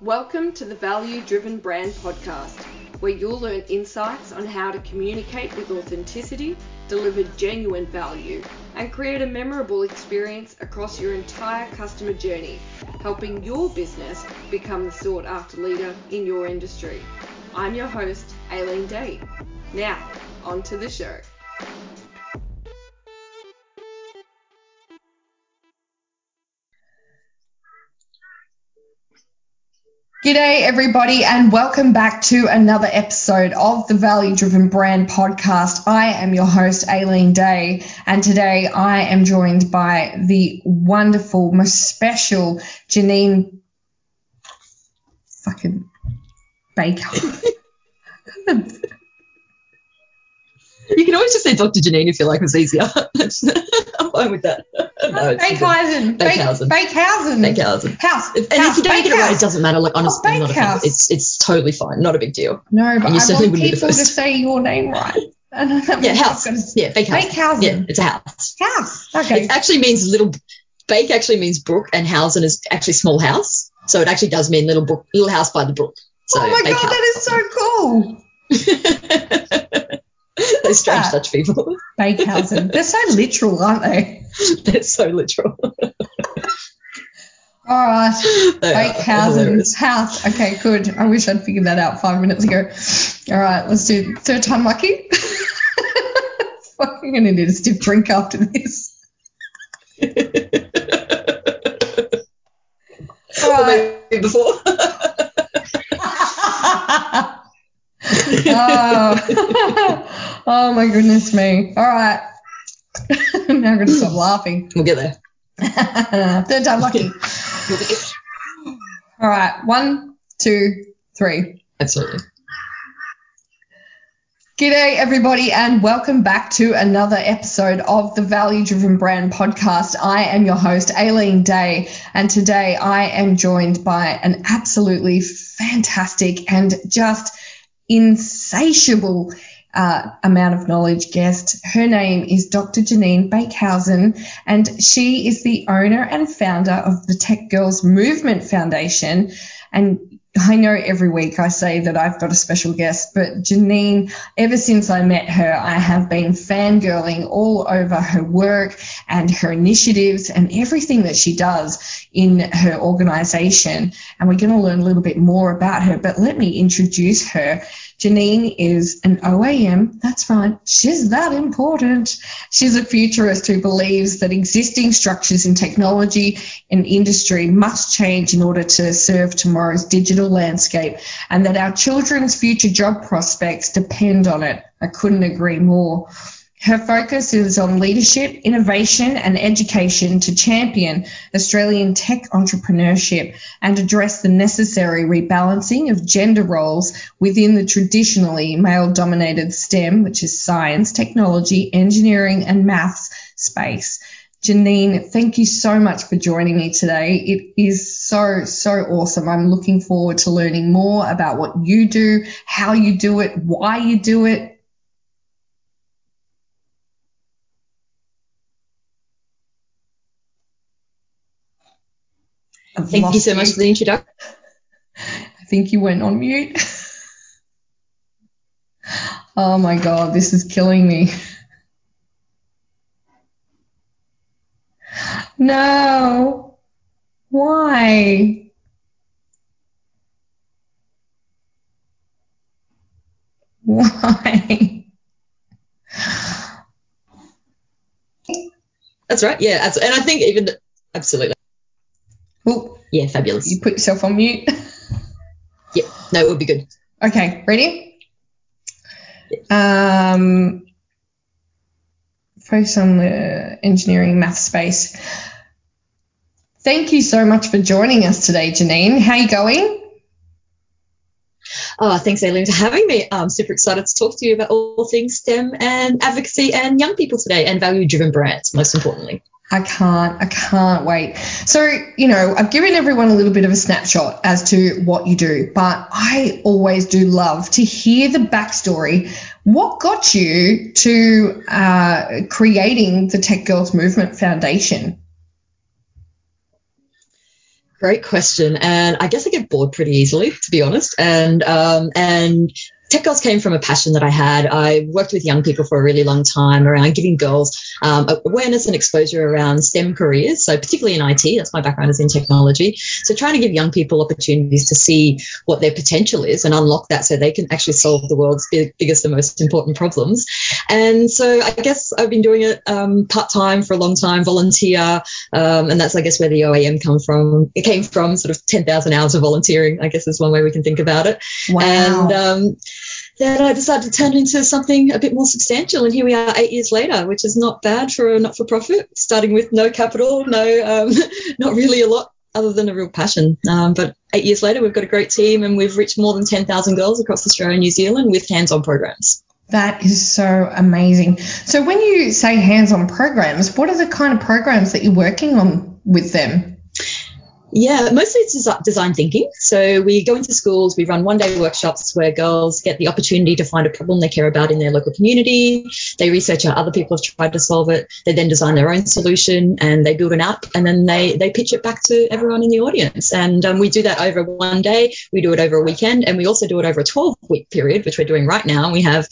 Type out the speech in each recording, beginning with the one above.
Welcome to the Value Driven Brand Podcast, where you'll learn insights on how to communicate with authenticity, deliver genuine value, and create a memorable experience across your entire customer journey, helping your business become the sought after leader in your industry. I'm your host, Aileen Day. Now, on to the show. G'day, everybody, and welcome back to another episode of the Value Driven Brand Podcast. I am your host, Aileen Day, and today I am joined by the wonderful, most special Jenine fucking Baker. You can always just say Dr. Jenine if you like, it's easier. I'm fine with that. No, Beekhuyzen. Beekhuyzen. Beekhuyzen. Beekhuyzen. House. And house, if you don't get it right, it doesn't matter. Like, honestly, Oh, not a Bakehouse. it's, it's totally fine. Not a big deal. No, but you I certainly want wouldn't be the people to say your name right. Yeah, house. I've got to- Yeah, Beekhuyzen. Beekhuyzen. Yeah, it's a house. House. Okay. It actually means little, Bake actually means brook, and Hausen is actually small house. So it actually does mean little brook, little house by the brook. So oh my god, that is so cool. Those strange that. Dutch people. Beekhuyzen. They're so literal, aren't they? They're so literal. All right. They Beekhuyzen's house. Okay, good. I wish I'd figured that out five minutes ago. All right, let's do third time lucky. Fucking gonna need a stiff drink after this. All right. Before. oh. Oh my goodness me. All right. now I'm gonna stop laughing. we'll get there. third time lucky. All right. One, two, three. Absolutely. G'day, everybody, and welcome back to another episode of the Value Driven Brand Podcast. I am your host, Aileen Day, and today I am joined by an absolutely fantastic and just insatiable uh, amount of knowledge guest. Her name is Dr. Jenine Beekhuyzen, and she is the owner and founder of the Tech Girls Movement Foundation. And I know every week I say that I've got a special guest, but Jenine, ever since I met her, I have been fangirling all over her work and her initiatives and everything that she does in her organization. And we're going to learn a little bit more about her, but let me introduce her. Jenine is an OAM. That's right. She's that important. She's a futurist who believes that existing structures in technology and industry must change in order to serve tomorrow's digital landscape and that our children's future job prospects depend on it. I couldn't agree more. Her focus is on leadership, innovation, and education to champion Australian tech entrepreneurship and address the necessary rebalancing of gender roles within the traditionally male dominated STEM, which is science, technology, engineering, and maths space. Jenine, thank you so much for joining me today. It is so, so awesome. I'm looking forward to learning more about what you do, how you do it, why you do it. Thank you so much for the introduction. I think you went on mute. oh my god, this is killing me. No. Why? Why? That's right. Yeah. And I think even, absolutely. Yeah, fabulous. you put yourself on mute. yep. No, it would be good. Okay, ready? Um, focus on the engineering math space. Thank you so much for joining us today, Jenine. How are you going? Oh, thanks, Aileen, for having me. I'm super excited to talk to you about all things STEM and advocacy and young people today and value driven brands, most importantly. I can't, I can't wait. So, you know, I've given everyone a little bit of a snapshot as to what you do, but I always do love to hear the backstory. What got you to uh, creating the Tech Girls Movement Foundation? Great question, and I guess I get bored pretty easily, to be honest. And um, and Tech Girls came from a passion that I had. I worked with young people for a really long time around giving girls um, awareness and exposure around STEM careers. So particularly in IT, that's my background is in technology. So trying to give young people opportunities to see what their potential is and unlock that so they can actually solve the world's big, biggest and most important problems. And so I guess I've been doing it um, part time for a long time, volunteer, um, and that's I guess where the OAM come from. It came from sort of 10,000 hours of volunteering. I guess is one way we can think about it. Wow. And um, then I decided to turn into something a bit more substantial. And here we are eight years later, which is not bad for a not for profit, starting with no capital, no, um, not really a lot other than a real passion. Um, but eight years later, we've got a great team and we've reached more than 10,000 girls across Australia and New Zealand with hands on programs. That is so amazing. So, when you say hands on programs, what are the kind of programs that you're working on with them? Yeah, mostly it's design thinking. So we go into schools, we run one day workshops where girls get the opportunity to find a problem they care about in their local community. They research how other people have tried to solve it. They then design their own solution and they build an app and then they, they pitch it back to everyone in the audience. And um, we do that over one day. We do it over a weekend and we also do it over a 12 week period, which we're doing right now. We have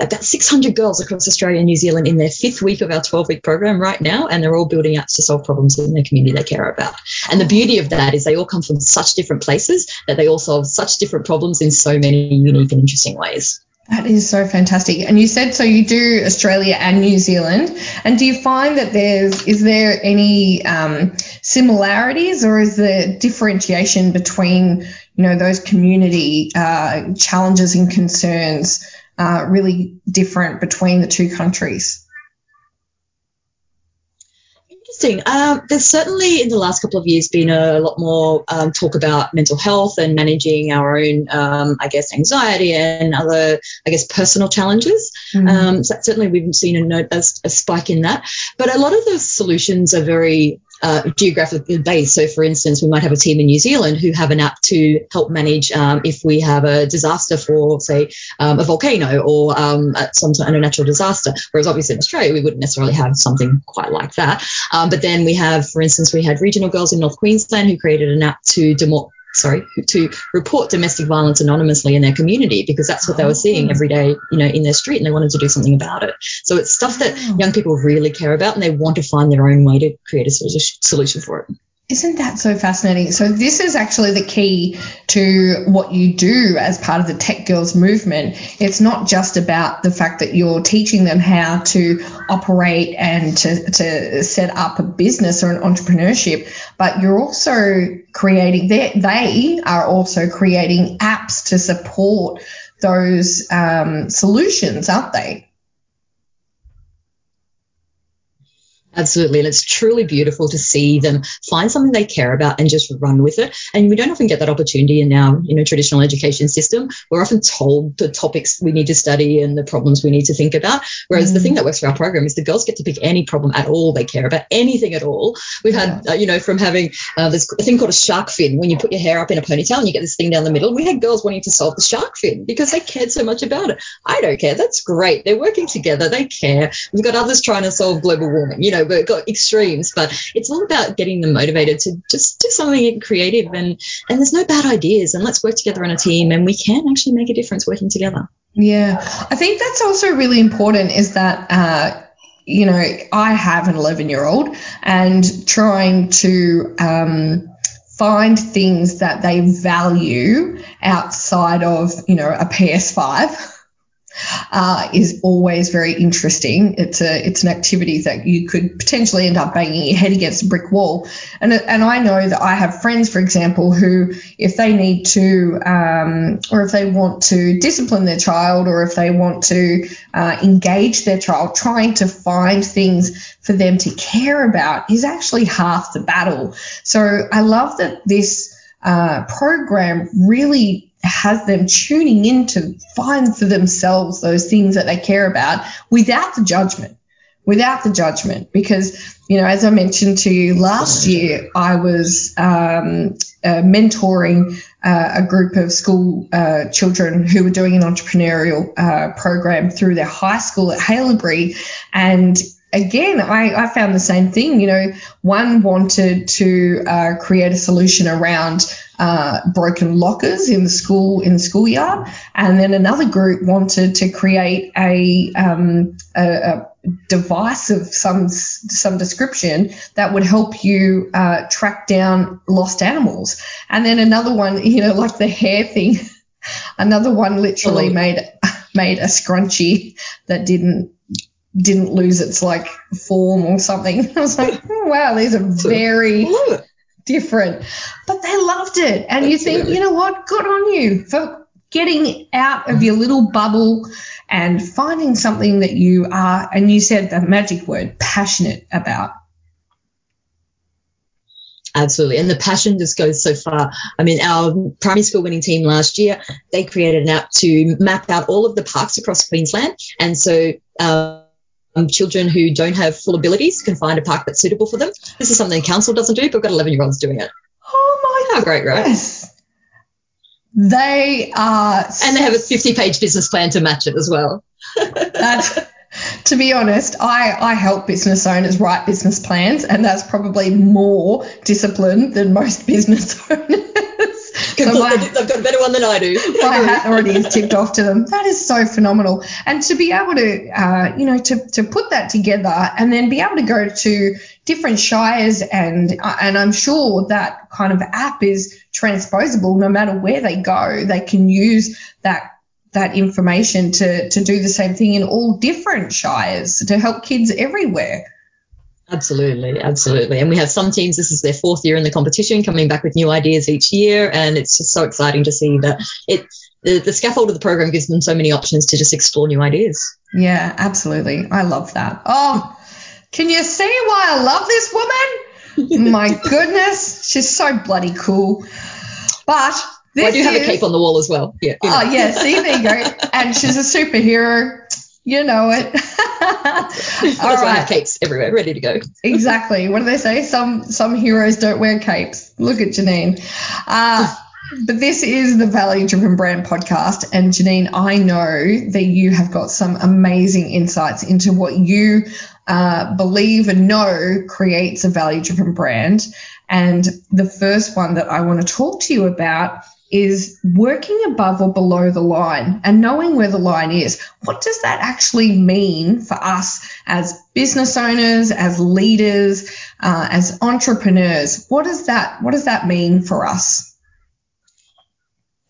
about 600 girls across Australia and New Zealand in their fifth week of our 12 week program right now. And they're all building apps to solve problems in their community they care about. And the beauty of that is they all come from such different places that they all solve such different problems in so many unique and interesting ways. That is so fantastic. And you said so you do Australia and New Zealand. And do you find that there's is there any um, similarities or is there differentiation between you know those community uh, challenges and concerns uh, really different between the two countries? interesting. Um, there's certainly in the last couple of years been a lot more um, talk about mental health and managing our own, um, I guess, anxiety and other, I guess, personal challenges. Mm-hmm. so certainly we've seen a, a, a spike in that. But a lot of the solutions are very uh, geographically based. So, for instance, we might have a team in New Zealand who have an app to help manage um, if we have a disaster for, say, um, a volcano or um, some sort of natural disaster. Whereas, obviously, in Australia, we wouldn't necessarily have something quite like that. Um, but then we have, for instance, we had Regional Girls in North Queensland who created an app to demo- sorry, to report domestic violence anonymously in their community because that's what they were seeing oh. every day, you know, in their street and they wanted to do something about it. So it's stuff that oh. young people really care about and they want to find their own way to create a solution for it. Isn't that so fascinating? So, this is actually the key to what you do as part of the Tech Girls movement. It's not just about the fact that you're teaching them how to operate and to, to set up a business or an entrepreneurship, but you're also creating, they are also creating apps to support those um, solutions, aren't they? Absolutely. And it's truly beautiful to see them find something they care about and just run with it. And we don't often get that opportunity in our, you know, traditional education system. We're often told the topics we need to study and the problems we need to think about. Whereas mm. the thing that works for our program is the girls get to pick any problem at all they care about, anything at all. We've had, yeah. uh, you know, from having uh, this thing called a shark fin, when you put your hair up in a ponytail and you get this thing down the middle. We had girls wanting to solve the shark fin because they cared so much about it. I don't care. That's great. They're working together. They care. We've got others trying to solve global warming. You know, we've got extremes, but it's all about getting them motivated to just do something creative and and there's no bad ideas and let's work together on a team and we can actually make a difference working together. Yeah, I think that's also really important is that uh, you know I have an 11 year old and trying to um, find things that they value outside of you know a PS5 uh, is always very interesting. It's a it's an activity that you could potentially end up banging your head against a brick wall. And and I know that I have friends, for example, who if they need to um, or if they want to discipline their child or if they want to uh, engage their child, trying to find things for them to care about is actually half the battle. So I love that this uh, program really has them tuning in to find for themselves those things that they care about without the judgment without the judgment because you know as i mentioned to you last year i was um, uh, mentoring uh, a group of school uh, children who were doing an entrepreneurial uh, program through their high school at Haileybury and again, I, I found the same thing. You know, one wanted to uh, create a solution around uh, broken lockers in the school in the schoolyard, and then another group wanted to create a, um, a, a device of some some description that would help you uh, track down lost animals. And then another one, you know, like the hair thing. another one literally oh. made made a scrunchie that didn't didn't lose its like form or something. I was like, oh, wow, these are very different. But they loved it. And Absolutely. you think, you know what? Good on you for getting out of your little bubble and finding something that you are, and you said the magic word, passionate about. Absolutely. And the passion just goes so far. I mean, our primary school winning team last year, they created an app to map out all of the parks across Queensland. And so, um, Um, children who don't have full abilities can find a park that's suitable for them. This is something council doesn't do, but we've got 11 year olds doing it. Oh my How great, right? They are. And they have a 50 page business plan to match it as well. that's, to be honest, I, I help business owners write business plans, and that's probably more discipline than most business owners. So my, they've got a better one than I do. my hat already is tipped off to them. That is so phenomenal. And to be able to, uh, you know, to, to put that together and then be able to go to different shires and uh, and I'm sure that kind of app is transposable no matter where they go. They can use that that information to to do the same thing in all different shires to help kids everywhere. Absolutely, absolutely. And we have some teams, this is their fourth year in the competition, coming back with new ideas each year. And it's just so exciting to see that it, the, the scaffold of the program gives them so many options to just explore new ideas. Yeah, absolutely. I love that. Oh, can you see why I love this woman? My goodness, she's so bloody cool. But this well, I do have is, a cape on the wall as well. Yeah. You oh, know. Oh yeah, see there you go. And she's a superhero. You know it. That's All right. Capes everywhere, ready to go. exactly. What do they say? Some some heroes don't wear capes. Look at Jenine. Uh, but this is the Value Driven Brand podcast. And Jenine, I know that you have got some amazing insights into what you uh, believe and know creates a value driven brand. And the first one that I want to talk to you about is working above or below the line and knowing where the line is. What does that actually mean for us as business owners, as leaders, uh, as entrepreneurs? What does that What does that mean for us?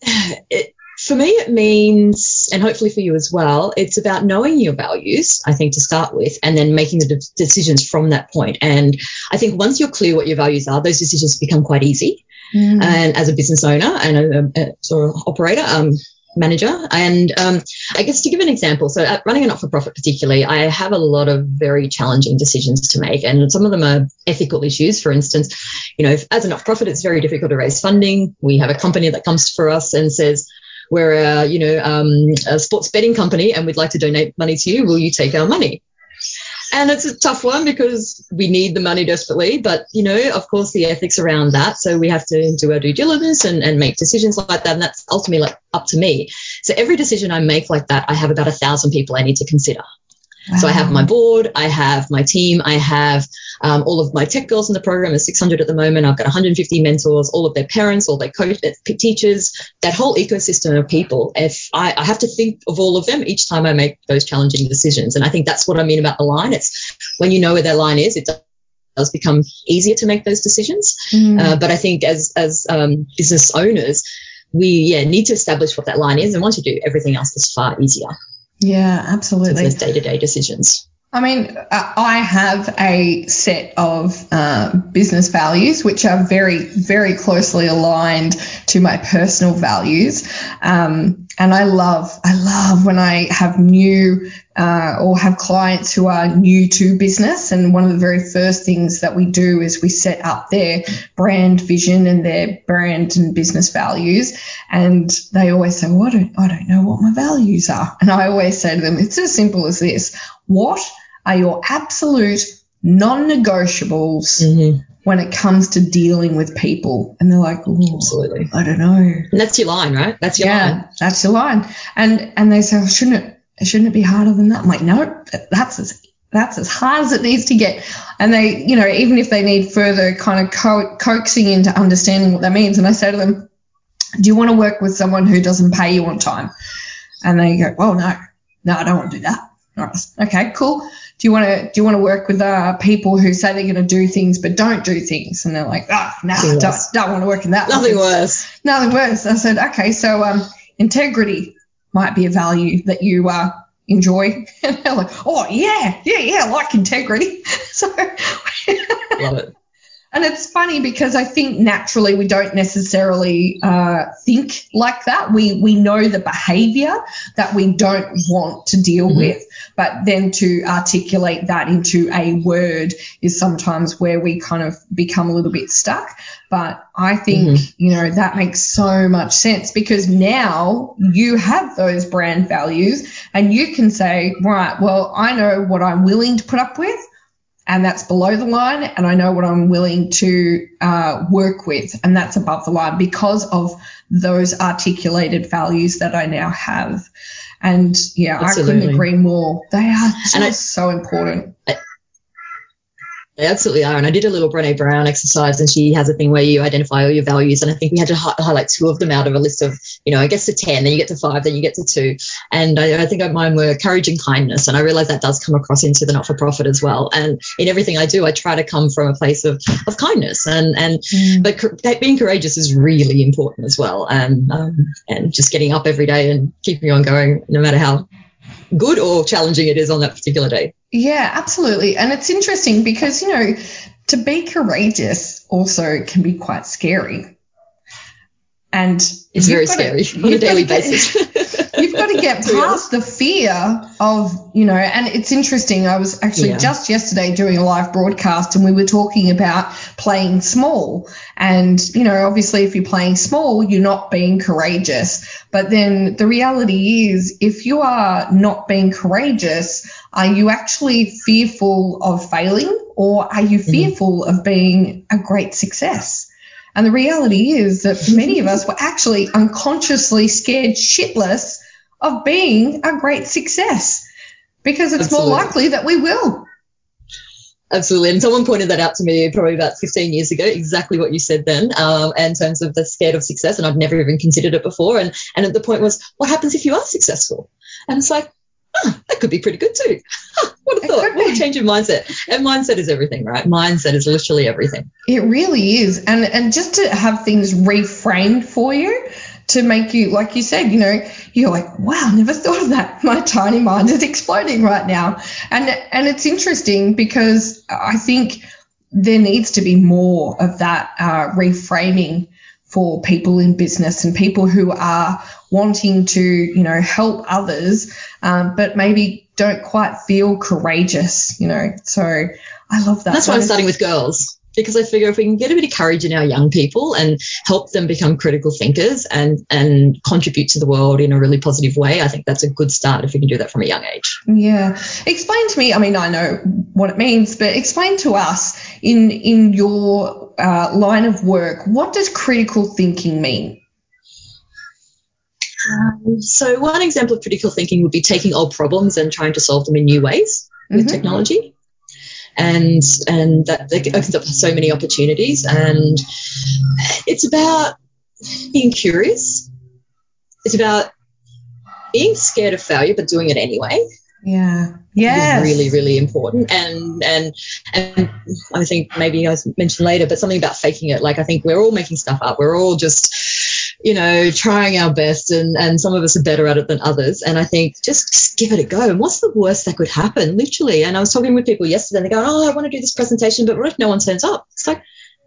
It, for me, it means, and hopefully for you as well, it's about knowing your values, I think, to start with, and then making the de- decisions from that point. And I think once you're clear what your values are, those decisions become quite easy. Mm. And as a business owner and a, a sort of operator, um, manager. And um, I guess to give an example, so running a not for profit, particularly, I have a lot of very challenging decisions to make, and some of them are ethical issues. For instance, you know, if, as a not for profit, it's very difficult to raise funding. We have a company that comes for us and says, we're a, you know, um, a sports betting company and we'd like to donate money to you. Will you take our money? And it's a tough one because we need the money desperately. But, you know, of course, the ethics around that. So we have to do our due diligence and, and make decisions like that. And that's ultimately like up to me. So every decision I make like that, I have about a thousand people I need to consider. Wow. So I have my board, I have my team, I have um, all of my tech girls in the program is 600 at the moment. I've got 150 mentors, all of their parents, all their coach, uh, teachers, that whole ecosystem of people. If I, I have to think of all of them each time I make those challenging decisions, and I think that's what I mean about the line. It's when you know where their line is, it does become easier to make those decisions. Mm. Uh, but I think as as um, business owners, we yeah need to establish what that line is, and once you do, everything else is far easier. Yeah, absolutely. Those day to day decisions. I mean, I have a set of uh, business values which are very, very closely aligned to my personal values. Um, and I love, I love when I have new uh, or have clients who are new to business. And one of the very first things that we do is we set up their brand vision and their brand and business values. And they always say, well, I don't, I don't know what my values are. And I always say to them, it's as simple as this. What are your absolute non-negotiables mm-hmm. when it comes to dealing with people. And they're like, absolutely, I don't know. And that's your line, right? That's your yeah, line. that's your line. And and they say, well, shouldn't it shouldn't it be harder than that? I'm like, no, that's as that's as hard as it needs to get. And they, you know, even if they need further kind of co- coaxing into understanding what that means, and I say to them, do you want to work with someone who doesn't pay you on time? And they go, well, no, no, I don't want to do that. All right. Okay, cool. Do you want to do you want to work with uh, people who say they're going to do things but don't do things? And they're like, ah, no, don't, don't want to work in that. Nothing worse. Nothing worse. I said, okay, so um, integrity might be a value that you uh, enjoy. And they're like, oh yeah, yeah, yeah, I like integrity. so love it. And it's funny because I think naturally we don't necessarily uh, think like that. We we know the behaviour that we don't want to deal mm-hmm. with, but then to articulate that into a word is sometimes where we kind of become a little bit stuck. But I think mm-hmm. you know that makes so much sense because now you have those brand values and you can say, right, well, I know what I'm willing to put up with and that's below the line, and I know what I'm willing to uh, work with, and that's above the line because of those articulated values that I now have. And yeah, Absolutely. I couldn't agree more. They are just I, so important. I, they absolutely are. And I did a little Brene Brown exercise, and she has a thing where you identify all your values. And I think we had to hi- highlight two of them out of a list of, you know, I guess to 10, then you get to five, then you get to two. And I, I think mine were courage and kindness. And I realize that does come across into the not for profit as well. And in everything I do, I try to come from a place of, of kindness. And, and mm. but being courageous is really important as well. And, um, and just getting up every day and keeping on going, no matter how good or challenging it is on that particular day. Yeah, absolutely. And it's interesting because, you know, to be courageous also can be quite scary. And it's very scary to, on a daily get, basis. you've got to get past the fear of, you know, and it's interesting. I was actually yeah. just yesterday doing a live broadcast and we were talking about playing small. And, you know, obviously if you're playing small, you're not being courageous. But then the reality is if you are not being courageous, are you actually fearful of failing or are you mm-hmm. fearful mm-hmm. of being a great success? And the reality is that for many of us, we're actually unconsciously scared shitless of being a great success because it's Absolutely. more likely that we will. Absolutely. And someone pointed that out to me probably about 15 years ago, exactly what you said then, um, in terms of the scared of success. And I'd never even considered it before. And, and the point was, what happens if you are successful? And it's like, oh, that could be pretty good too. Huh, what a thought. What a change of mindset. And mindset is everything, right? Mindset is literally everything. It really is. And and just to have things reframed for you to make you, like you said, you know, you're like, wow, never thought of that. My tiny mind is exploding right now. And and it's interesting because I think there needs to be more of that uh, reframing for people in business and people who are wanting to, you know, help others, um, but maybe don't quite feel courageous, you know. So I love that. That's why I'm starting with girls because I figure if we can get a bit of courage in our young people and help them become critical thinkers and and contribute to the world in a really positive way, I think that's a good start if we can do that from a young age. Yeah. Explain to me, I mean, I know what it means, but explain to us in in your uh, line of work, what does critical thinking mean? Um, so one example of critical thinking would be taking old problems and trying to solve them in new ways with mm-hmm. technology and and that, that opens up so many opportunities. And it's about being curious. It's about being scared of failure but doing it anyway. Yeah. Yeah. Really, really important. And and and I think maybe I mentioned later, but something about faking it. Like I think we're all making stuff up. We're all just you know, trying our best and, and some of us are better at it than others. And I think just, give it a go. And what's the worst that could happen? Literally. And I was talking with people yesterday and they're going, Oh, I want to do this presentation, but what if no one turns up? It's like,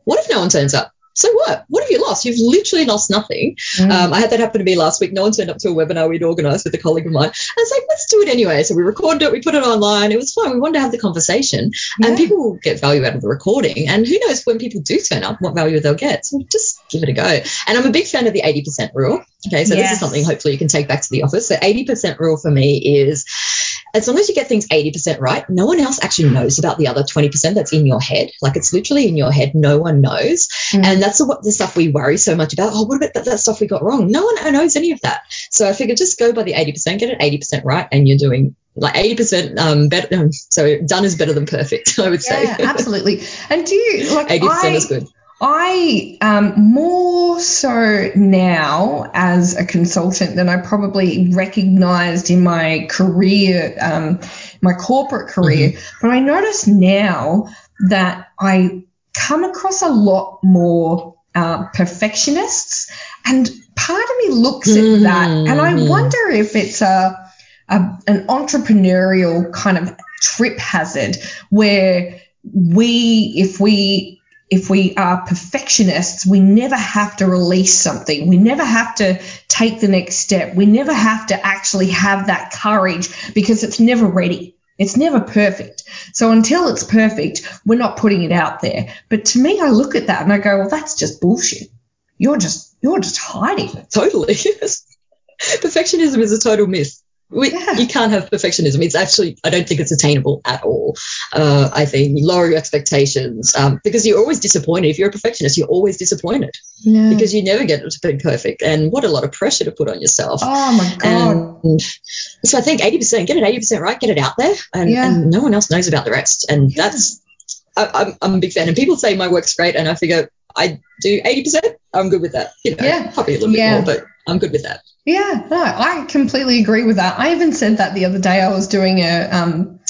what if no one turns up? So what? What have you lost? You've literally lost nothing. Mm. Um, I had that happen to me last week. No one turned up to a webinar we'd organised with a colleague of mine. I was like, let's do it anyway. So we recorded it, we put it online. It was fun. We wanted to have the conversation, yeah. and people will get value out of the recording. And who knows when people do turn up, what value they'll get. So just give it a go. And I'm a big fan of the 80% rule. Okay, so yes. this is something hopefully you can take back to the office. So 80% rule for me is as long as you get things 80% right, no one else actually knows about the other 20% that's in your head. Like it's literally in your head. No one knows. Mm. And that's the, the, stuff we worry so much about. Oh, what about that, that stuff we got wrong? No one knows any of that. So I figured just go by the 80%, get it 80% right, and you're doing like 80% um, better. Um, so done is better than perfect, I would say. Absolutely. And do you like 80% I, is good. I um, more so now as a consultant than I probably recognized in my career, um, my corporate career. Mm-hmm. But I notice now that I come across a lot more uh, perfectionists, and part of me looks mm-hmm. at that and I wonder if it's a, a an entrepreneurial kind of trip hazard where we, if we if we are perfectionists, we never have to release something. We never have to take the next step. We never have to actually have that courage because it's never ready. It's never perfect. So until it's perfect, we're not putting it out there. But to me, I look at that and I go, well, that's just bullshit. You're just, you're just hiding. Totally. Perfectionism is a total myth. We, yeah. You can't have perfectionism. It's actually, I don't think it's attainable at all. Uh, I think lower your expectations um, because you're always disappointed. If you're a perfectionist, you're always disappointed yeah. because you never get it to be perfect. And what a lot of pressure to put on yourself. Oh my God. And so I think 80%, get it 80% right, get it out there, and, yeah. and no one else knows about the rest. And that's, I, I'm, I'm a big fan. And people say my work's great, and I figure I do 80%. I'm good with that. You know, yeah. probably a little bit more, but I'm good with that. Yeah, no, I completely agree with that. I even said that the other day. I was doing a, um,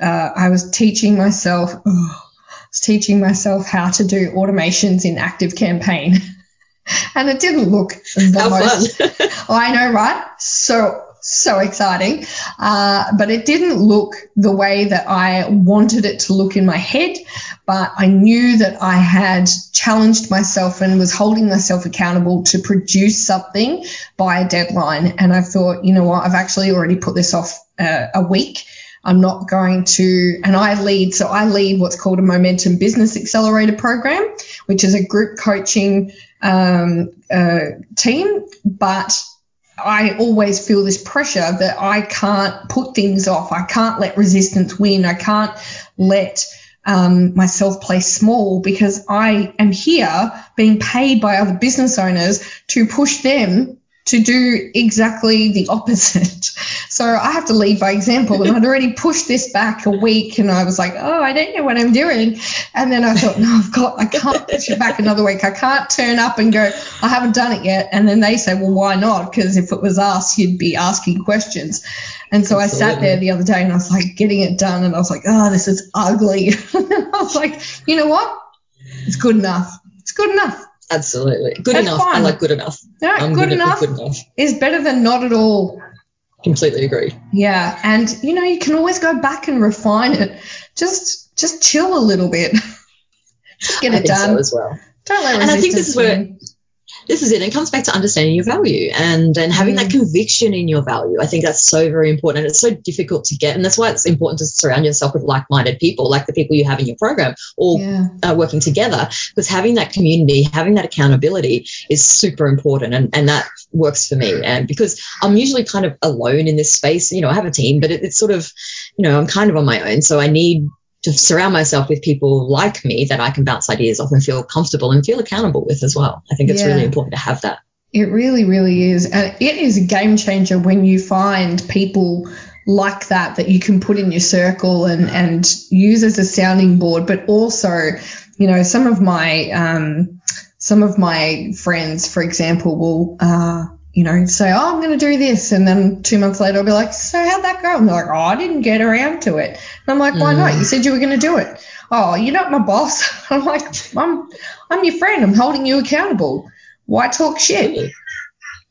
uh, I was teaching myself, oh, I was teaching myself how to do automations in Active Campaign, and it didn't look the how most. Fun. I know, right? So so exciting, uh, but it didn't look the way that I wanted it to look in my head. But I knew that I had challenged myself and was holding myself accountable to produce something by a deadline. And I thought, you know what, I've actually already put this off uh, a week. I'm not going to, and I lead, so I lead what's called a Momentum Business Accelerator program, which is a group coaching um, uh, team. But I always feel this pressure that I can't put things off. I can't let resistance win. I can't let um, myself play small because I am here being paid by other business owners to push them to do exactly the opposite. So I have to lead by example. And I'd already pushed this back a week and I was like, oh, I don't know what I'm doing. And then I thought, no, I've got, I can't push it back another week. I can't turn up and go, I haven't done it yet. And then they say, well, why not? Because if it was us, you'd be asking questions. And so Absolutely. I sat there the other day and I was like getting it done. And I was like, oh, this is ugly. I was like, you know what? It's good enough. It's good enough. Absolutely. Good That's enough. Fine. I like good enough. Yeah, good, good, enough good enough is better than not at all. Completely agree. Yeah, and you know you can always go back and refine it. Just just chill a little bit. just get I it done so as well. Don't let and I think this is where this is it. And It comes back to understanding your value and and having mm. that conviction in your value. I think that's so very important, and it's so difficult to get, and that's why it's important to surround yourself with like-minded people, like the people you have in your program, all yeah. uh, working together. Because having that community, having that accountability is super important, and and that works for me. And because I'm usually kind of alone in this space, you know, I have a team, but it, it's sort of, you know, I'm kind of on my own, so I need to surround myself with people like me that I can bounce ideas off and feel comfortable and feel accountable with as well. I think it's yeah. really important to have that. It really, really is. And it is a game changer when you find people like that that you can put in your circle and, and use as a sounding board, but also, you know, some of my, um, some of my friends, for example, will, uh, you know, say, oh, I'm going to do this. And then two months later, I'll be like, so how'd that go? And they're like, oh, I didn't get around to it. And I'm like, why mm. not? You said you were going to do it. Oh, you're not my boss. I'm like, I'm, I'm your friend. I'm holding you accountable. Why talk shit?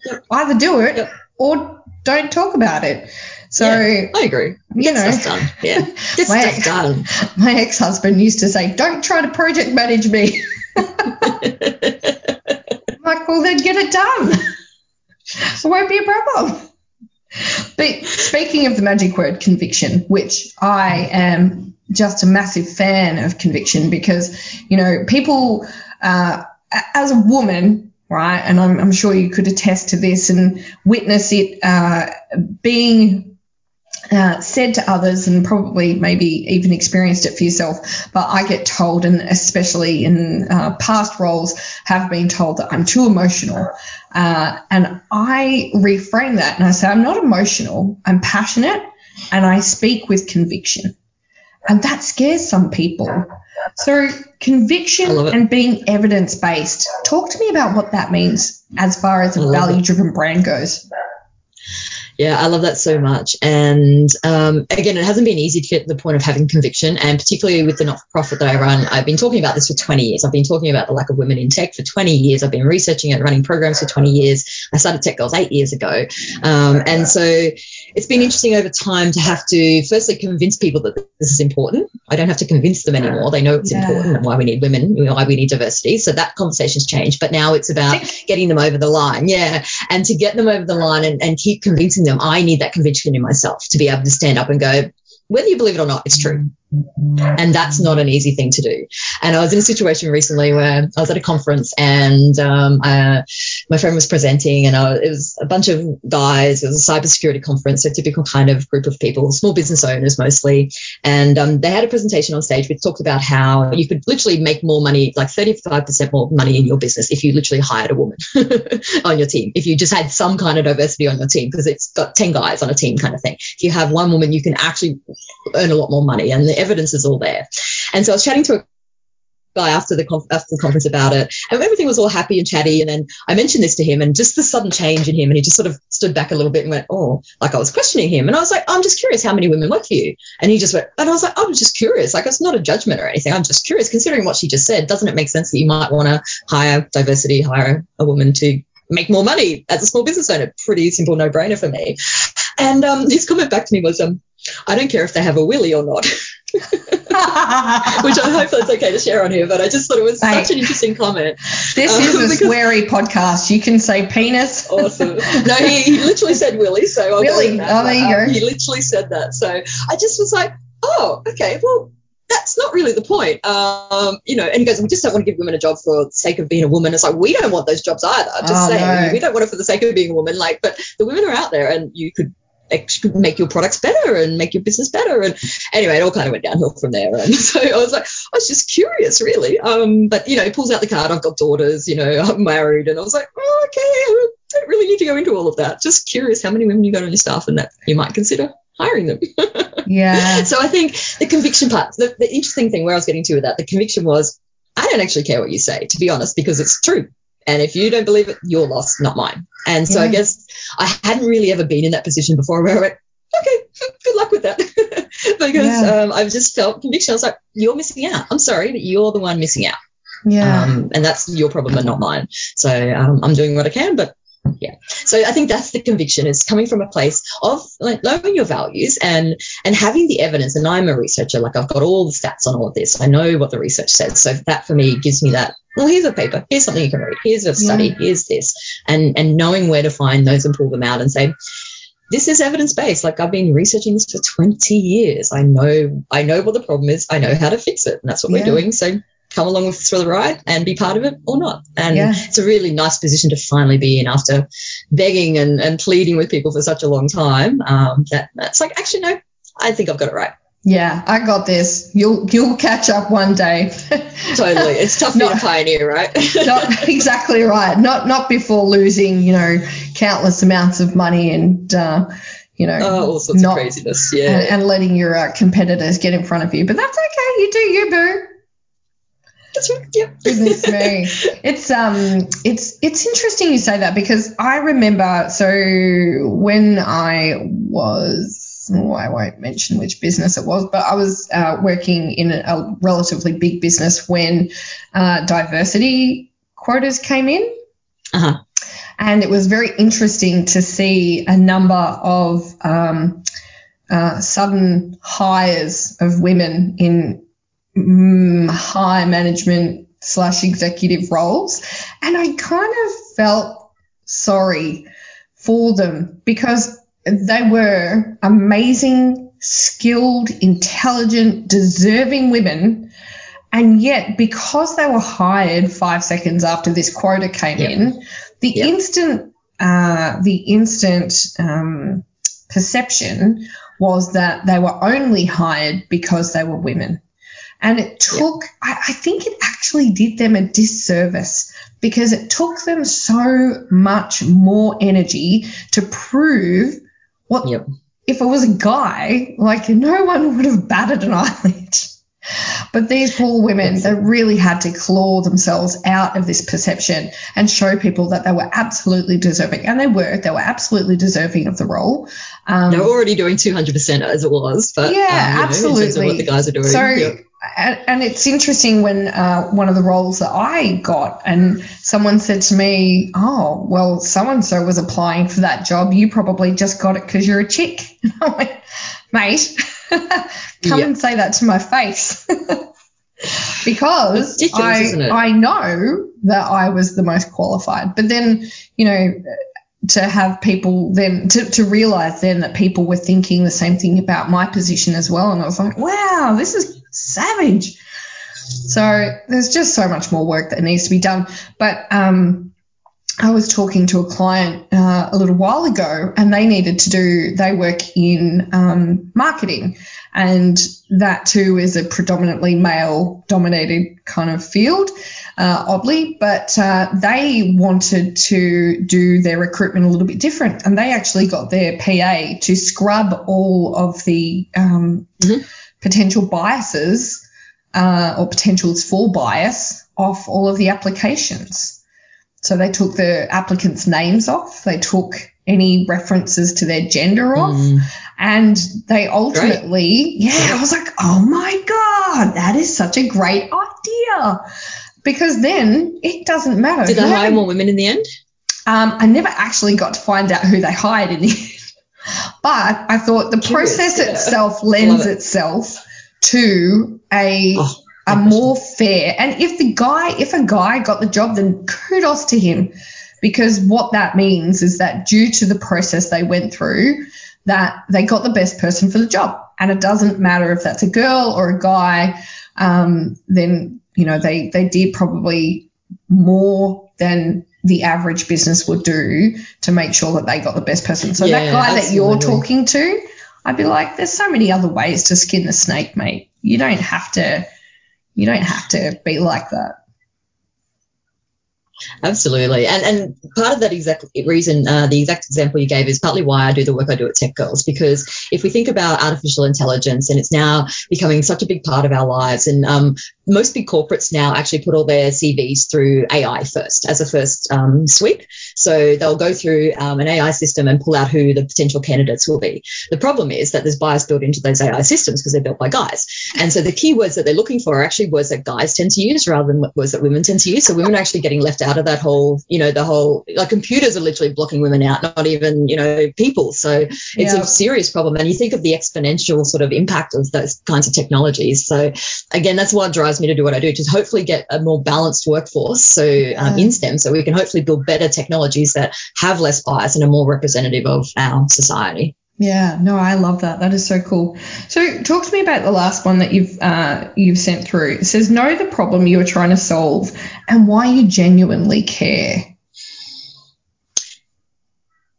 Yep. Either do it yep. or don't talk about it. So yeah, I agree. Get you know, stuff done. Yeah, get my, stuff done. My ex-husband used to say, "Don't try to project manage me." I'm like, well, then get it done. It won't be a problem. But speaking of the magic word conviction, which I am just a massive fan of conviction because, you know, people, uh, as a woman, right, and I'm, I'm, sure you could attest to this and witness it uh, being uh, said to others and probably maybe even experienced it for yourself. But I get told, and especially in uh, past roles, have been told that I'm too emotional. Uh, and I reframe that and I say, I'm not emotional, I'm passionate and I speak with conviction. And that scares some people. So conviction and being evidence based. Talk to me about what that means as far as a value driven brand goes. Yeah, I love that so much. And um, again, it hasn't been easy to get to the point of having conviction. And particularly with the not for profit that I run, I've been talking about this for 20 years. I've been talking about the lack of women in tech for 20 years. I've been researching it, running programs for 20 years. I started Tech Girls eight years ago. Um, and so it's been interesting over time to have to firstly convince people that this is important. I don't have to convince them anymore. They know it's yeah. important and why we need women, why we need diversity. So that conversation's changed. But now it's about getting them over the line. Yeah. And to get them over the line and, and keep convincing them them, I need that conviction in myself to be able to stand up and go, whether you believe it or not, it's true. And that's not an easy thing to do. And I was in a situation recently where I was at a conference and um, uh, my friend was presenting, and I, it was a bunch of guys. It was a cybersecurity conference, so typical kind of group of people, small business owners mostly. And um, they had a presentation on stage which talked about how you could literally make more money, like 35% more money in your business if you literally hired a woman on your team. If you just had some kind of diversity on your team, because it's got 10 guys on a team kind of thing. If you have one woman, you can actually earn a lot more money. And the evidence is all there. And so I was chatting to a guy after the conf- after the conference about it, and everything was all happy and chatty. And then I mentioned this to him, and just the sudden change in him, and he just sort of stood back a little bit and went, "Oh," like I was questioning him, and I was like, "I'm just curious, how many women work for you?" And he just went, and I was like, "I'm just curious, like it's not a judgment or anything. I'm just curious, considering what she just said. Doesn't it make sense that you might want to hire diversity, hire a woman to make more money as a small business owner? Pretty simple, no brainer for me." And um, his comment back to me was, um, I don't care if they have a willy or not. Which I hope that's okay to share on here, but I just thought it was such an interesting comment. This um, is a sweary podcast. You can say penis. awesome. No, he, he literally said Willie, so I'll really? Go oh, there you um, go. He literally said that. So I just was like, oh, okay, well, that's not really the point. Um, you know, and he goes, we just don't want to give women a job for the sake of being a woman. It's like, we don't want those jobs either. Just oh, saying, no. we don't want it for the sake of being a woman. Like, but the women are out there and you could make your products better and make your business better. And anyway, it all kind of went downhill from there. And so I was like, I was just curious, really. Um, but you know, he pulls out the card. I've got daughters. You know, I'm married, and I was like, oh, okay, I don't really need to go into all of that. Just curious, how many women you got on your staff, and that you might consider hiring them. yeah. So I think the conviction part, the, the interesting thing where I was getting to with that, the conviction was, I don't actually care what you say, to be honest, because it's true. And if you don't believe it, your loss, not mine. And so yeah. I guess I hadn't really ever been in that position before where I went, okay, good luck with that. because yeah. um, I've just felt conviction. I was like, you're missing out. I'm sorry, but you're the one missing out. Yeah. Um, and that's your problem and not mine. So um, I'm doing what I can, but yeah. So I think that's the conviction is coming from a place of like knowing your values and and having the evidence. And I'm a researcher, like I've got all the stats on all of this. I know what the research says. So that for me gives me that. Well, here's a paper. Here's something you can read. Here's a study. Yeah. Here's this, and and knowing where to find those and pull them out and say. This is evidence based. Like I've been researching this for 20 years. I know I know what the problem is. I know how to fix it, and that's what yeah. we're doing. So come along with us for the ride and be part of it or not. And yeah. it's a really nice position to finally be in after begging and, and pleading with people for such a long time. Um, that that's like, actually, no, I think I've got it right. Yeah, I got this. You'll you'll catch up one day. totally, it's tough not, being a pioneer, right? not exactly right. Not not before losing, you know, countless amounts of money and uh, you know, oh, all sorts not, of craziness, yeah, and, and letting your uh, competitors get in front of you. But that's okay. You do you, boo. That's right. Yeah. Goodness me. It's um it's it's interesting you say that because I remember so when I was I won't mention which business it was, but I was uh, working in a, a, relatively big business when uh, diversity quotas came in. Uh-huh. And it was very interesting to see a number of um, uh, sudden hires of women in mm, high management slash executive roles. And I kind of felt sorry for them because they were amazing, skilled, intelligent, deserving women. And yet, because they were hired five seconds after this quota came yep. in, the yep. instant, uh, the instant um, perception was that they were only hired because they were women. And it took, I, I think it actually did them a disservice because it took them so much more energy to prove what yep. if it was a guy, like no one would have batted an eyelid. But these poor women, they really had to claw themselves out of this perception and show people that they were absolutely deserving. And they were, they were absolutely deserving of the role. Um, They're already doing 200% as it was, but yeah, um, absolutely. Know, what the guys are doing. So. And, and, it's interesting when uh, one of the roles that I got and someone said to me, oh, well, so-and-so was applying for that job. You probably just got it because you're a chick. I'm like, mate, come and say that to my face. because I, I know that I was the most qualified. But then, you know, to have people then to, to realize then that people were thinking the same thing about my position as well. And I was like, wow, this is savage. So there's just so much more work that needs to be done. But um, I was talking to a client uh, a little while ago, and they needed to do, they work in um, marketing, and that too is a predominantly male dominated kind of field, uh, oddly, but uh, they wanted to do their recruitment a little bit different, and they actually got their PA to scrub all of the um, mm-hmm. potential biases uh, or potentials for bias off all of the applications. So they took the applicants' names off. They took any references to their gender off. Mm. And they ultimately, great. yeah, I was like, oh my God, that is such a great idea. Because then it doesn't matter. Did they hire more women in the end? Um, I never actually got to find out who they hired in the end. But I thought the Curious, process yeah. itself lends it. itself to a oh a more fair. And if the guy, if a guy got the job, then kudos to him, because what that means is that due to the process they went through, that they got the best person for the job. And it doesn't matter if that's a girl or a guy. Um, then you know they they did probably more than the average business would do to make sure that they got the best person. So yeah, that guy that you're talking to, I'd be like, there's so many other ways to skin the snake, mate. You don't have to you don't have to be like that. Absolutely, and and part of that exact reason, uh, the exact example you gave is partly why I do the work I do at Tech Girls. Because if we think about artificial intelligence, and it's now becoming such a big part of our lives, and um, most big corporates now actually put all their CVs through AI first as a first um, sweep. So they'll go through um, an AI system and pull out who the potential candidates will be. The problem is that there's bias built into those AI systems because they're built by guys. And so the keywords that they're looking for are actually words that guys tend to use rather than words that women tend to use. So women are actually getting left out of that whole, you know, the whole, like computers are literally blocking women out, not even, you know, people. So it's yeah. a serious problem. And you think of the exponential sort of impact of those kinds of technologies. So again, that's what drives me to do what I do, to hopefully get a more balanced workforce. So um, in STEM, so we can hopefully build better that have less bias and are more representative of our society. Yeah, no, I love that. That is so cool. So, talk to me about the last one that you've uh, you've sent through. It says, know the problem you are trying to solve and why you genuinely care.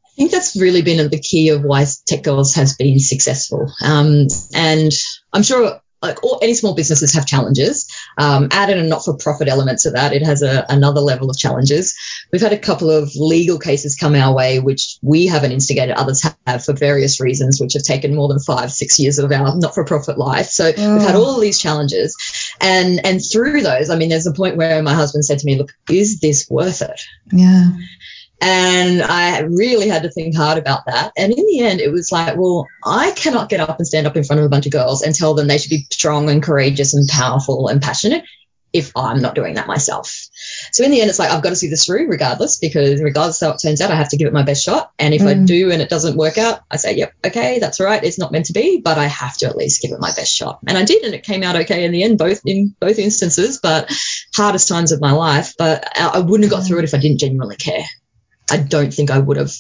I think that's really been the key of why Tech Girls has been successful. Um, and I'm sure like all, any small businesses have challenges. Um, added a not-for-profit element to that, it has a, another level of challenges. We've had a couple of legal cases come our way, which we haven't instigated, others have for various reasons, which have taken more than five, six years of our not-for-profit life. So we've had all of these challenges, and and through those, I mean, there's a point where my husband said to me, "Look, is this worth it?" Yeah. And I really had to think hard about that. And in the end, it was like, well, I cannot get up and stand up in front of a bunch of girls and tell them they should be strong and courageous and powerful and passionate if I'm not doing that myself. So in the end, it's like I've got to see this through regardless, because regardless how it turns out, I have to give it my best shot. And if mm. I do and it doesn't work out, I say, yep, okay, that's right. It's not meant to be, but I have to at least give it my best shot. And I did, and it came out okay in the end, both in both instances, but hardest times of my life. But I wouldn't have got through it if I didn't genuinely care. I don't think I would have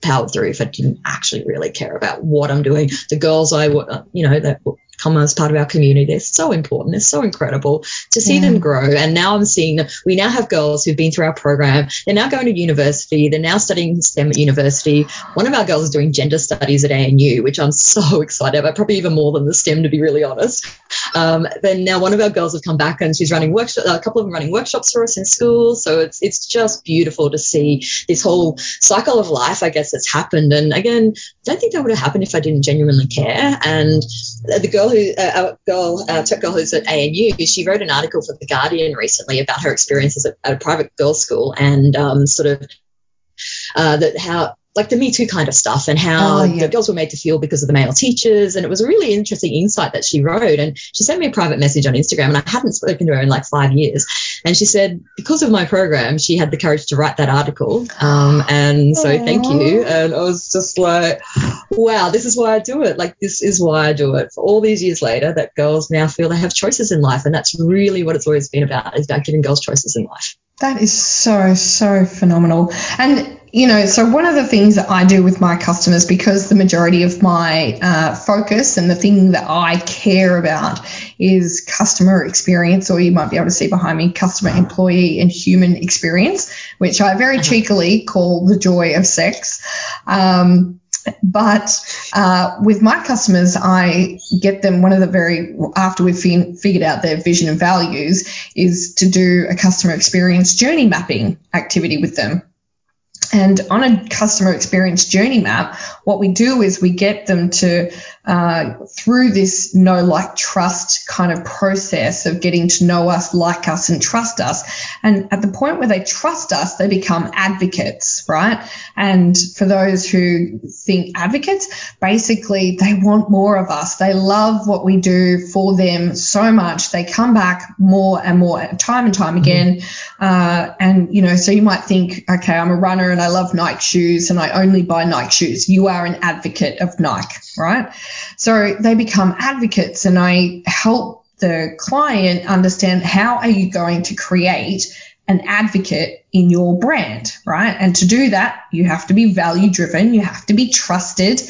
powered through if I didn't actually really care about what I'm doing. The girls I, you know, that come as part of our community, they're so important. They're so incredible to see yeah. them grow. And now I'm seeing. We now have girls who've been through our program. They're now going to university. They're now studying STEM at university. One of our girls is doing gender studies at ANU, which I'm so excited about, probably even more than the STEM, to be really honest. Um, then now one of our girls have come back and she's running workshops. A couple of them running workshops for us in school. So it's it's just beautiful to see this whole cycle of life, I guess, that's happened. And again, I don't think that would have happened if I didn't genuinely care. And the girl who, uh, our girl, uh, tech girl who's at ANU, she wrote an article for the Guardian recently about her experiences at, at a private girls' school and um, sort of uh, that how like the Me Too kind of stuff and how oh, yeah. the girls were made to feel because of the male teachers. And it was a really interesting insight that she wrote. And she sent me a private message on Instagram, and I hadn't spoken to her in like five years. And she said, because of my program, she had the courage to write that article. Um, and so Aww. thank you. And I was just like, wow, this is why I do it. Like, this is why I do it. For all these years later, that girls now feel they have choices in life. And that's really what it's always been about, is about giving girls choices in life. That is so, so phenomenal. And you know, so one of the things that I do with my customers, because the majority of my uh, focus and the thing that I care about is customer experience, or you might be able to see behind me customer, employee, and human experience, which I very uh-huh. cheekily call the joy of sex. Um, but uh, with my customers, I get them one of the very, after we've figured out their vision and values, is to do a customer experience journey mapping activity with them. And on a customer experience journey map, what we do is we get them to, uh, through this know, like, trust kind of process of getting to know us, like us, and trust us. And at the point where they trust us, they become advocates, right? And for those who think advocates, basically they want more of us. They love what we do for them so much. They come back more and more, time and time again. Mm-hmm. Uh, and, you know, so you might think, okay, I'm a runner and I love Nike shoes and I only buy Nike shoes. You are an advocate of Nike, right? So they become advocates and I help the client understand how are you going to create an advocate in your brand, right? And to do that, you have to be value driven, you have to be trusted.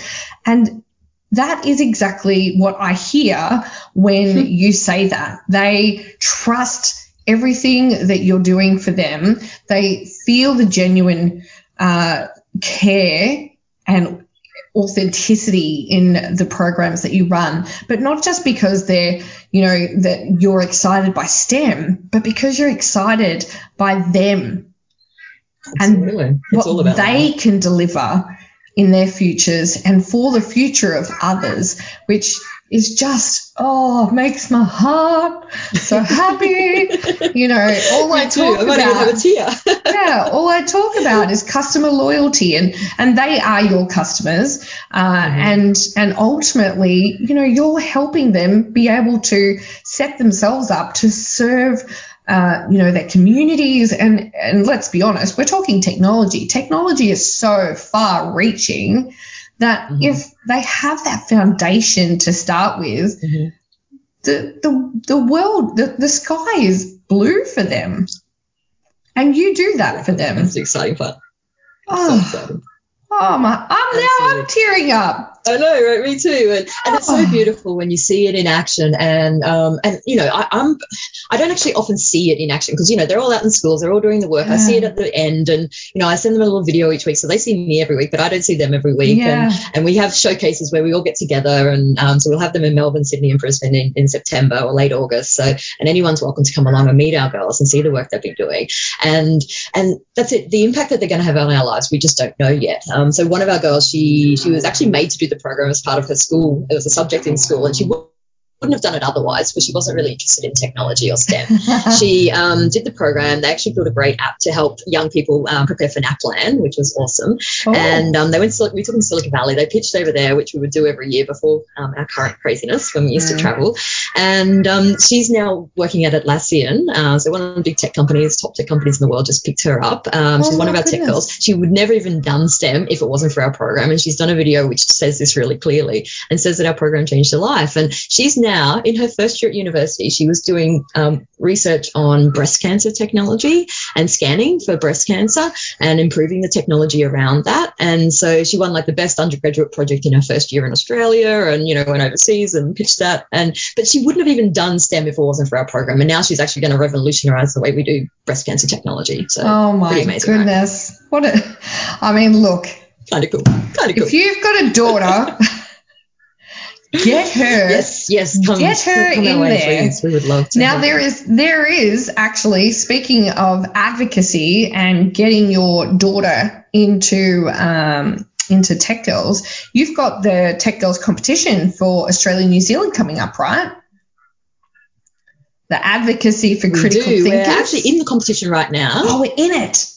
And that is exactly what I hear when hmm. you say that. They trust everything that you're doing for them. They feel the genuine uh, care and authenticity in the programs that you run, but not just because they're, you know, that you're excited by STEM, but because you're excited by them Absolutely. and it's what they that. can deliver in their futures and for the future of others, which is just oh makes my heart so happy. you know, all I talk I about yeah, all I talk about is customer loyalty, and and they are your customers, uh, mm-hmm. and and ultimately, you know, you're helping them be able to set themselves up to serve. Uh, you know their communities and and let's be honest we're talking technology technology is so far reaching that mm-hmm. if they have that foundation to start with, mm-hmm. the, the, the world, the, the sky is blue for them. And you do that for them. It's exciting part. Oh, so exciting. oh my, I'm now I'm tearing up. I know, right? Me too. And, and it's so oh. beautiful when you see it in action. And um, and you know, I, I'm I don't actually often see it in action because you know they're all out in schools, they're all doing the work. Yeah. I see it at the end, and you know, I send them a little video each week, so they see me every week, but I don't see them every week. Yeah. And and we have showcases where we all get together, and um, so we'll have them in Melbourne, Sydney, and Brisbane in, in September or late August. So and anyone's welcome to come along and meet our girls and see the work they've been doing. And and that's it. The impact that they're going to have on our lives, we just don't know yet. Um, so one of our girls, she she was actually made to do the program as part of her school. It was a subject in school, and she wouldn't have done it otherwise because she wasn't really interested in technology or STEM. she um, did the program. They actually built a great app to help young people um, prepare for NAPLAN, which was awesome. Oh. And um, they went. To, we took them to Silicon Valley. They pitched over there, which we would do every year before um, our current craziness when we used mm. to travel. And um, she's now working at Atlassian, uh, so one of the big tech companies, top tech companies in the world, just picked her up. Um, oh, she's one of our goodness. tech girls. She would never even done STEM if it wasn't for our program, and she's done a video which says this really clearly and says that our program changed her life. And she's now in her first year at university. She was doing um, research on breast cancer technology and scanning for breast cancer and improving the technology around that. And so she won like the best undergraduate project in her first year in Australia, and you know went overseas and pitched that. And but she wouldn't have even done STEM if it wasn't for our program. And now she's actually going to revolutionize the way we do breast cancer technology. So oh my amazing, goodness, right? what a! I mean, look, kind of cool, kind of cool. If you've got a daughter. Get her. Yes, yes. Come, Get her come in way, there. Please. We would love to. Now there you. is there is actually speaking of advocacy and getting your daughter into um, into Tech Girls, you've got the Tech Girls competition for Australia New Zealand coming up, right? The advocacy for We critical do. thinkers. We're actually in the competition right now. oh, we're in it.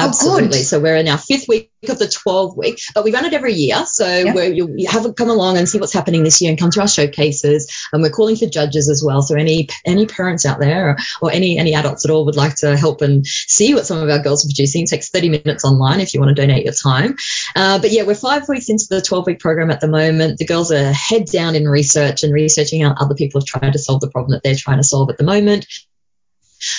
Oh, Absolutely. good. so we're in our fifth week of the 12 week, but we run it every year. So Yep. we're, you, you have come along and see what's happening this year and come to our showcases. And we're calling for judges as well. So any any parents out there or, or any any adults at all would like to help and see what some of our girls are producing. It takes 30 minutes online if you want to donate your time. Uh, but yeah, we're five weeks into the 12 week program at the moment. The girls are head down in research and researching how other people have tried to solve the problem that they're trying to solve at the moment.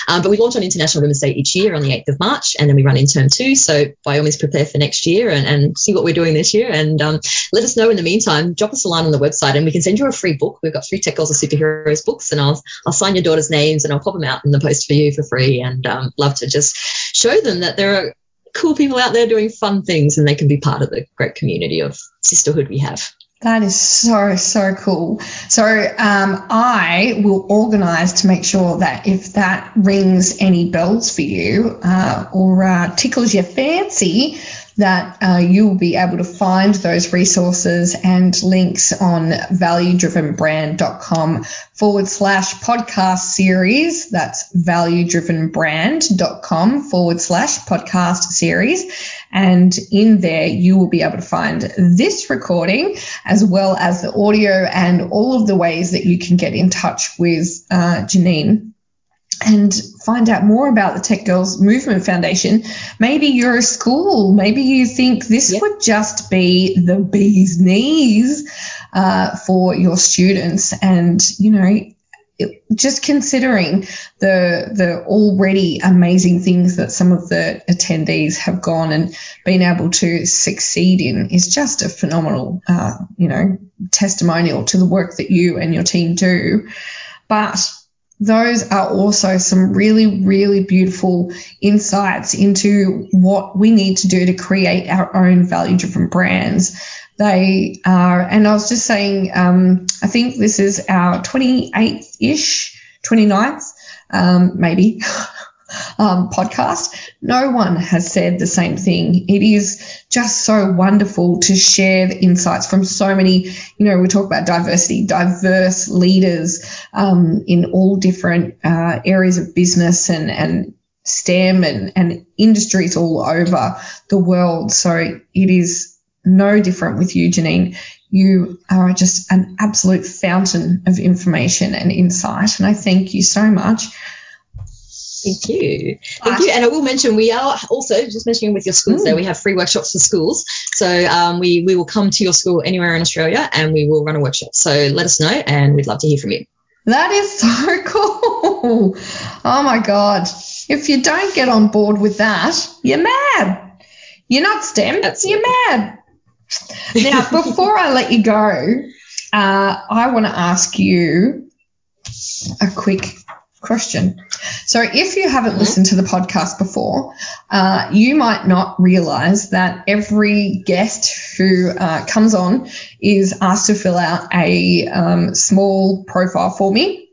Um, but we launch on International Women's Day each year on the 8th of March, and then we run in term two. So by all means, prepare for next year and, and see what we're doing this year. And um, let us know in the meantime. Drop us a line on the website, and we can send you a free book. We've got three Tech Girls of Superheroes books, and I'll I'll sign your daughter's names and I'll pop them out in the post for you for free. And um, love to just show them that there are cool people out there doing fun things, and they can be part of the great community of sisterhood we have. That is so, so cool. So um, I will organise to make sure that if that rings any bells for you uh, or uh, tickles your fancy, that uh, you will be able to find those resources and links on valuedrivenbrand.com forward slash podcast series. That's valuedrivenbrand.com forward slash podcast series. And in there, you will be able to find this recording as well as the audio and all of the ways that you can get in touch with uh, Jenine and find out more about the Tech Girls Movement Foundation. Maybe you're a school. Maybe you think this Yep. would just be the bee's knees uh, for your students. And, you know, just considering the the already amazing things that some of the attendees have gone and been able to succeed in is just a phenomenal, uh, you know, testimonial to the work that you and your team do. But those are also some really, really beautiful insights into what we need to do to create our own value driven brands. They are, and I was just saying, um, I think this is our 28th ish, 29th, um, maybe. Um, podcast. No one has said the same thing. It is just so wonderful to share the insights from so many, you know, we talk about diversity, diverse leaders um, in all different uh, areas of business and, and STEM and, and industries all over the world. So it is no different with you, Jenine. You are just an absolute fountain of information and insight. And I thank you so much. Thank you. Thank you. And I will mention we are also just mentioning with your schools Mm. there, we have free workshops for schools. So um, we, we will come to your school anywhere in Australia and we will run a workshop. So let us know and we'd love to hear from you. That is so cool. Oh my God. If you don't get on board with that, you're mad. You're not STEM, Absolutely. you're mad. Now, before I let you go, uh, I want to ask you a quick question. So, if you haven't Mhm. listened to the podcast before, uh, you might not realize that every guest who uh, comes on is asked to fill out a um, small profile for me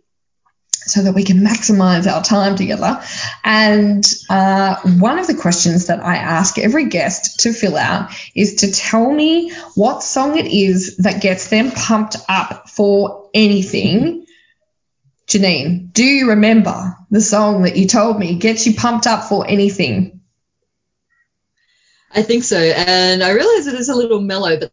so that we can maximize our time together. And uh, one of the questions that I ask every guest to fill out is to tell me what song it is that gets them pumped up for anything. Jenine, do you remember the song that you told me gets you pumped up for anything? I think so. And I realize it is a little mellow, but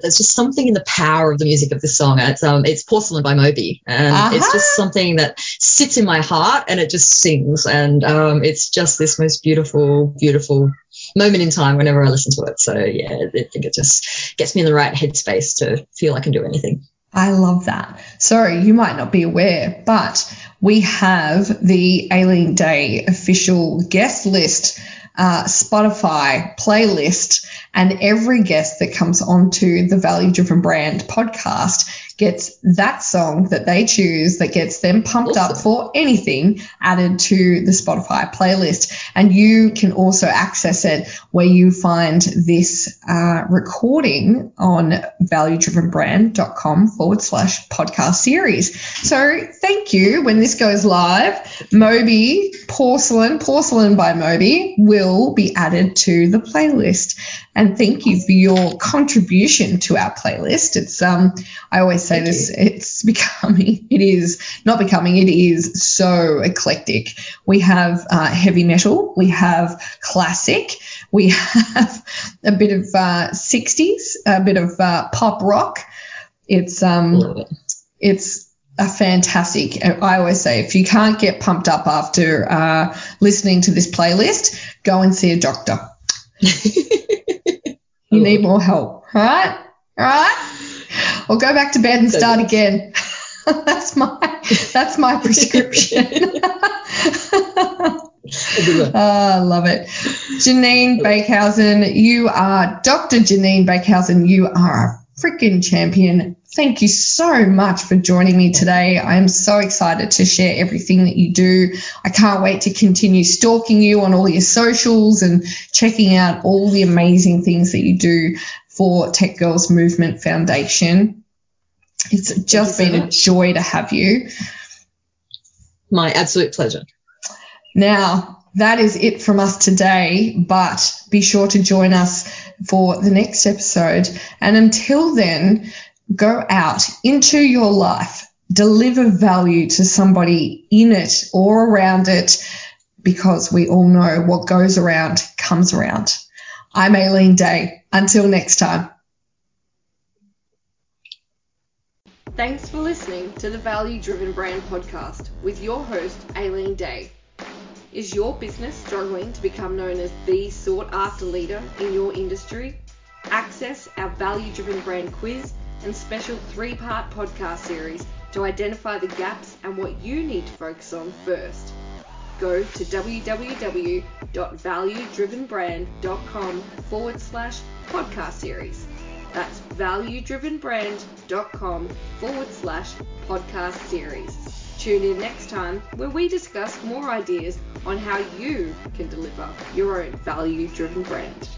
there's just something in the power of the music of this song. It's um, it's Porcelain by Moby, and it's Uh-huh. just something that sits in my heart and it just sings, and um, it's just this most beautiful, beautiful moment in time whenever I listen to it. So yeah, I think it just gets me in the right headspace to feel I can do anything. I love that. Sorry, you might not be aware, but we have the Aileen Day official guest list, uh, Spotify playlist, and every guest that comes onto the Value Driven Brand podcast gets that song that they choose that gets them pumped awesome. up for anything added to the Spotify playlist. And you can also access it where you find this uh, recording on valuedrivenbrand.com forward slash podcast series. So thank you. When this goes live, Moby Porcelain, Porcelain by Moby will be added to the playlist. And thank you for your contribution to our playlist. It's um I always say thank this, you. it's becoming it is not becoming, it is so eclectic. We have uh, heavy metal, we have classic, we have a bit of uh, 60s, a bit of uh, pop rock. It's um it's a fantastic. I always say if you can't get pumped up after uh, listening to this playlist, go and see a doctor. you need more help. All right? All right? Or go back to bed and start again. that's my that's my prescription. Ah, I love it. Jenine Beekhuyzen, you are Dr. Jenine Beekhuyzen. You are a freaking champion. Thank you so much for joining me today. I am so excited to share everything that you do. I can't wait to continue stalking you on all your socials and checking out all the amazing things that you do for Tech Girls Movement Foundation. It's just been a joy to have you. My absolute pleasure. Now, that is it from us today, but be sure to join us for the next episode. And until then, go out into your life, deliver value to somebody in it or around it, because we all know what goes around comes around. I'm Aileen Day. Until next time. Thanks for listening to the Value Driven Brand Podcast with your host, Aileen Day. Is your business struggling to become known as the sought after leader in your industry? Access our Value Driven Brand quiz and special three part podcast series to identify the gaps and what you need to focus on first. Go to www.valuedrivenbrand.com forward slash podcast series. That's valuedrivenbrand.com forward slash podcast series. Tune in next time where we discuss more ideas on how you can deliver your own value driven brand.